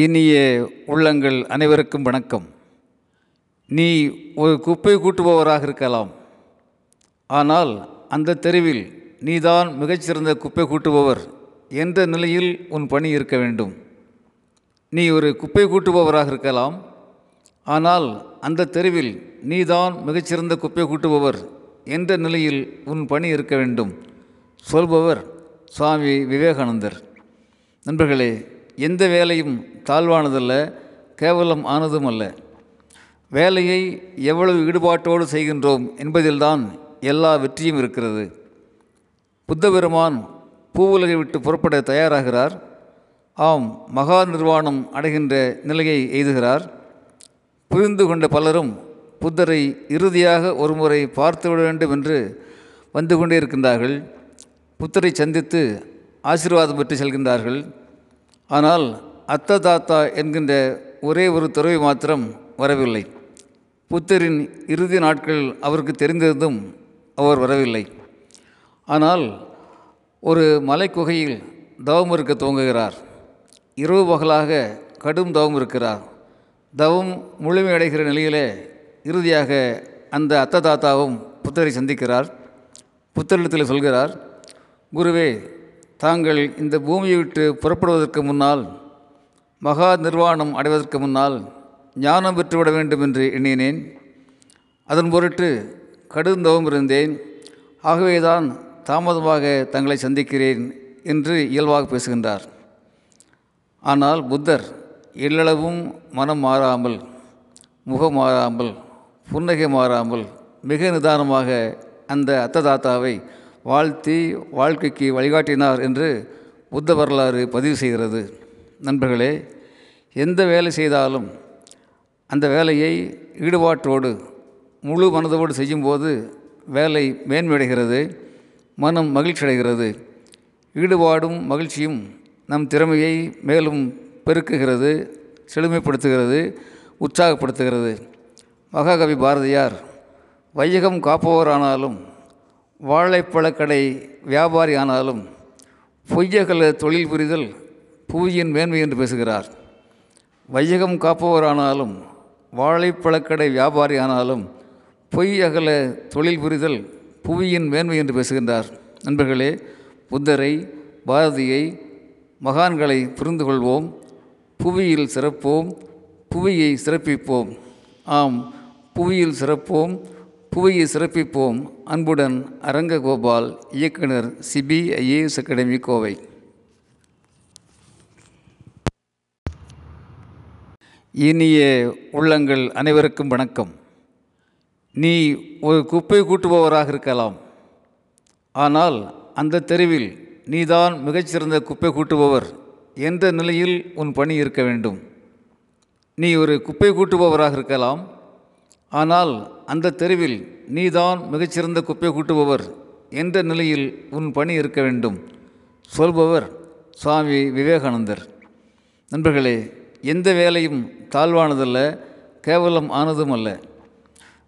இனிய உள்ளங்கள் அனைவருக்கும் வணக்கம். நீ ஒரு குப்பை கூட்டுபவராக இருக்கலாம். ஆனால் அந்த தெருவில் நீதான் மிகச்சிறந்த குப்பை கூட்டுபவர் என்ற நிலையில் உன் பணி இருக்க வேண்டும். நீ ஒரு குப்பை கூட்டுபவராக இருக்கலாம். ஆனால் அந்த தெருவில் நீதான் மிகச்சிறந்த குப்பை கூட்டுபவர் என்ற நிலையில் உன் பணி இருக்க வேண்டும். சொல்பவர் சுவாமி விவேகானந்தர். நண்பர்களே எந்த வேலையும் தாழ்வானதல்ல கேவலம் ஆனதும் அல்ல வேலையை எவ்வளவு ஈடுபாட்டோடு செய்கின்றோம் என்பதில்தான் எல்லா வெற்றியும் இருக்கிறது. புத்த பெருமான் பூவுலகை விட்டு புறப்பட தயாராகிறார். ஆம் மகா நிர்வாணம் அடைகின்ற நிலையை எய்துகிறார். புரிந்து கொண்ட பலரும் புத்தரை இறுதியாக ஒருமுறை பார்த்துவிட வேண்டும் என்று வந்து கொண்டே இருக்கின்றார்கள். புத்தரை சந்தித்து ஆசீர்வாதம் பெற்று செல்கின்றார்கள். ஆனால் அத்த தாத்தா என்கின்ற ஒரே ஒரு துறவி மாத்திரம் வரவில்லை. புத்தரின் இறுதி நாட்கள் அவருக்கு தெரிந்திருந்தும் அவர் வரவில்லை. ஆனால் ஒரு மலைக்குகையில் தவம் இருக்க துவங்குகிறார். இரவு பகலாக கடும் தவம் இருக்கிறார். தவம் முழுமையடைகிற நிலையிலே இறுதியாக அந்த அத்த தாத்தாவும் புத்தரை சந்திக்கிறார். புத்தரிடத்தில் சொல்கிறார் குருவே தாங்கள் இந்த பூமியை விட்டு புறப்படுவதற்கு முன்னால் மகா நிர்வாணம் அடைவதற்கு முன்னால் ஞானம் பெற்றுவிட வேண்டும் என்று எண்ணினேன். அதன் பொருட்டு கடுந்தவம் இருந்தேன். ஆகவேதான் தாமதமாக தங்களை சந்திக்கிறேன் என்று இயல்பாக பேசுகின்றார். ஆனால் புத்தர் எல்லளவும் மனம் மாறாமல் முகம் மாறாமல் புன்னகை மாறாமல் மிக நிதானமாக அந்த அத்த தாத்தாவை வாழ்த்தி வாழ்க்கைக்கு வழிகாட்டினார் என்று புத்த வரலாறு பதிவு செய்கிறது. நண்பர்களே எந்த வேலை செய்தாலும் அந்த வேலையை ஈடுபாட்டோடு முழு மனதோடு செய்யும்போது வேலை மேன்மையடைகிறது மனம் மகிழ்ச்சி அடைகிறது ஈடுபாடும் மகிழ்ச்சியும் நம் திறமையை மேலும் பெருக்குகிறது செழுமைப்படுத்துகிறது உற்சாகப்படுத்துகிறது. மகாகவி பாரதியார் வையகம் காப்பவரானாலும் வாழைப்பழக்கடை வியாபாரி ஆனாலும் பொய்யகல தொழில் புரிதல் புவியின் மேன்மை என்று பேசுகிறார். வையகம் காப்பவரானாலும் வாழைப்பழக்கடை வியாபாரி ஆனாலும் பொய் அகல தொழில் புரிதல் புவியின் மேன்மை என்று பேசுகின்றார். நண்பர்களே புத்தரை பாரதியை மகான்களை புரிந்து கொள்வோம். புவியில் சிறப்போம் புவியை சிறப்பிப்போம். ஆம் புவியில் சிறப்போம் புவியை சிறப்பிப்போம் அன்புடன் அரங்ககோபால் இயக்குனர் சிபி ஐஏஎஸ் அகாடமி கோவை. இனிய உள்ளங்கள் அனைவருக்கும் வணக்கம். நீ ஒரு குப்பை கூட்டுபவராக இருக்கலாம். ஆனால் அந்த தெருவில் நீதான் மிகச்சிறந்த குப்பை கூட்டுபவர் எந்த நிலையில் உன் பணி இருக்க வேண்டும். நீ ஒரு குப்பை கூட்டுபவராக இருக்கலாம். ஆனால் அந்த தெருவில் நீதான் மிகச்சிறந்த குப்பை கூட்டுபவர் என்ற நிலையில் உன் பணி இருக்க வேண்டும். சொல்பவர் சுவாமி விவேகானந்தர். நண்பர்களே எந்த வேலையும் தாழ்வானதல்ல கேவலம் ஆனதும் அல்ல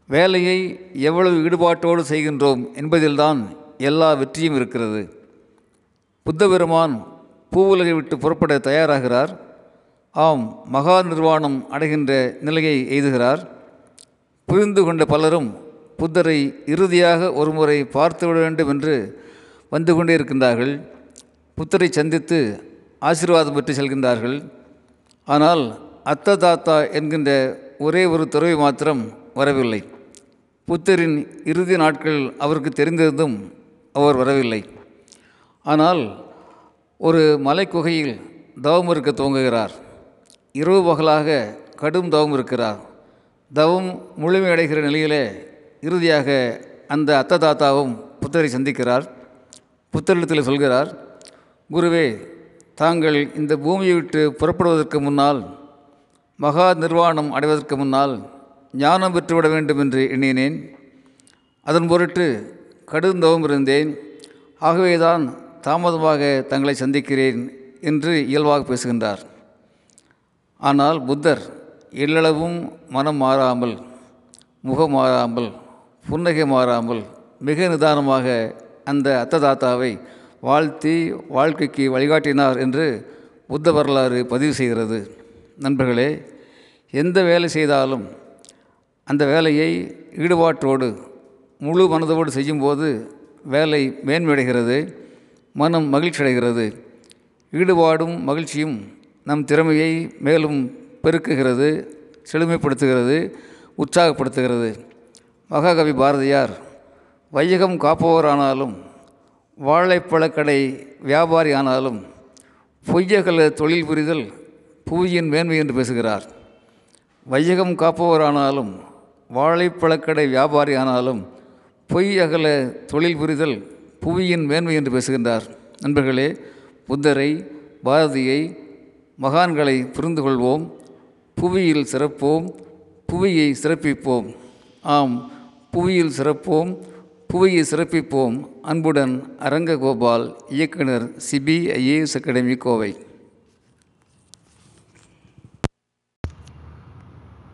வேலையை எவ்வளவு ஈடுபாட்டோடு செய்கின்றோம் என்பதில்தான் எல்லா வெற்றியும் இருக்கிறது. புத்த பெருமான் பூவுலகை விட்டு புறப்பட தயாராகிறார். ஆம் மகா நிர்வாணம் அடைகின்ற நிலையை எய்துகிறார். புரிந்து கொண்ட பலரும் புத்தரை இறுதியாக ஒருமுறை பார்த்துவிட வேண்டும் என்று வந்து கொண்டே இருக்கின்றார்கள். புத்தரை சந்தித்து ஆசீர்வாதம் பெற்று செல்கின்றார்கள். ஆனால் அத்த தாத்தா என்கின்ற ஒரே ஒரு துறவி மாத்திரம் வரவில்லை. புத்தரின் இறுதி நாட்கள் அவருக்கு தெரிந்திருந்தும் அவர் வரவில்லை. ஆனால் ஒரு மலைக்குகையில் தவம் இருக்க துவங்குகிறார். இரவு பகலாக கடும் தவம் இருக்கிறார். தவம் முழுமையடைகிற நிலையிலே இறுதியாக அந்த அத்த தாத்தாவும் புத்தரை சந்திக்கிறார். புத்தரிடத்தில் சொல்கிறார் குருவே தாங்கள் இந்த பூமியை விட்டு புறப்படுவதற்கு முன்னால் மகா நிர்வாணம் அடைவதற்கு முன்னால் ஞானம் பெற்றுவிட வேண்டும் என்று எண்ணினேன். அதன் பொருட்டு கடுந்தவம் இருந்தேன். ஆகவேதான் தாமதமாக தங்களை சந்திக்கிறேன் என்று இயல்பாக பேசுகின்றார். ஆனால் புத்தர் எள்ளளவும் மனம் மாறாமல் முகம் மாறாமல் புன்னகை மாறாமல் மிக நிதானமாக அந்த அத்த தாத்தாவை வாழ்த்தி வாழ்க்கைக்கு வழிகாட்டினார் என்று புத்த வரலாறு பதிவு செய்கிறது. நண்பர்களே எந்த வேலை செய்தாலும் அந்த வேலையை ஈடுபாட்டோடு முழு மனதோடு செய்யும்போது வேலை மேன்மையடைகிறது மனம் மகிழ்ச்சி அடைகிறது ஈடுபாடும் மகிழ்ச்சியும் நம் திறமையை மேலும் பெருக்குகிறது செழுமைப்படுத்துகிறது உற்சாகப்படுத்துகிறது. மகாகவி பாரதியார் வையகம் காப்பவரானாலும் வாழைப்பழக்கடை வியாபாரி ஆனாலும் பொய்யகல தொழில் புரிதல் புவியின் மேன்மை என்று பேசுகிறார். வையகம் காப்பவரானாலும் வாழைப்பழக்கடை வியாபாரி ஆனாலும் பொய் அகல தொழில் புரிதல் புவியின் மேன்மை என்று பேசுகின்றார். நண்பர்களே புத்தரை பாரதியை மகான்களை புரிந்து கொள்வோம் புவியில் சிறப்போம் புவியை சிறப்பிப்போம். ஆம் புவியில் சிறப்போம் புவியை சிறப்பிப்போம். அன்புடன் அரங்ககோபால் இயக்குனர் சிபிஐஏஎஸ் அகாடமி கோவை.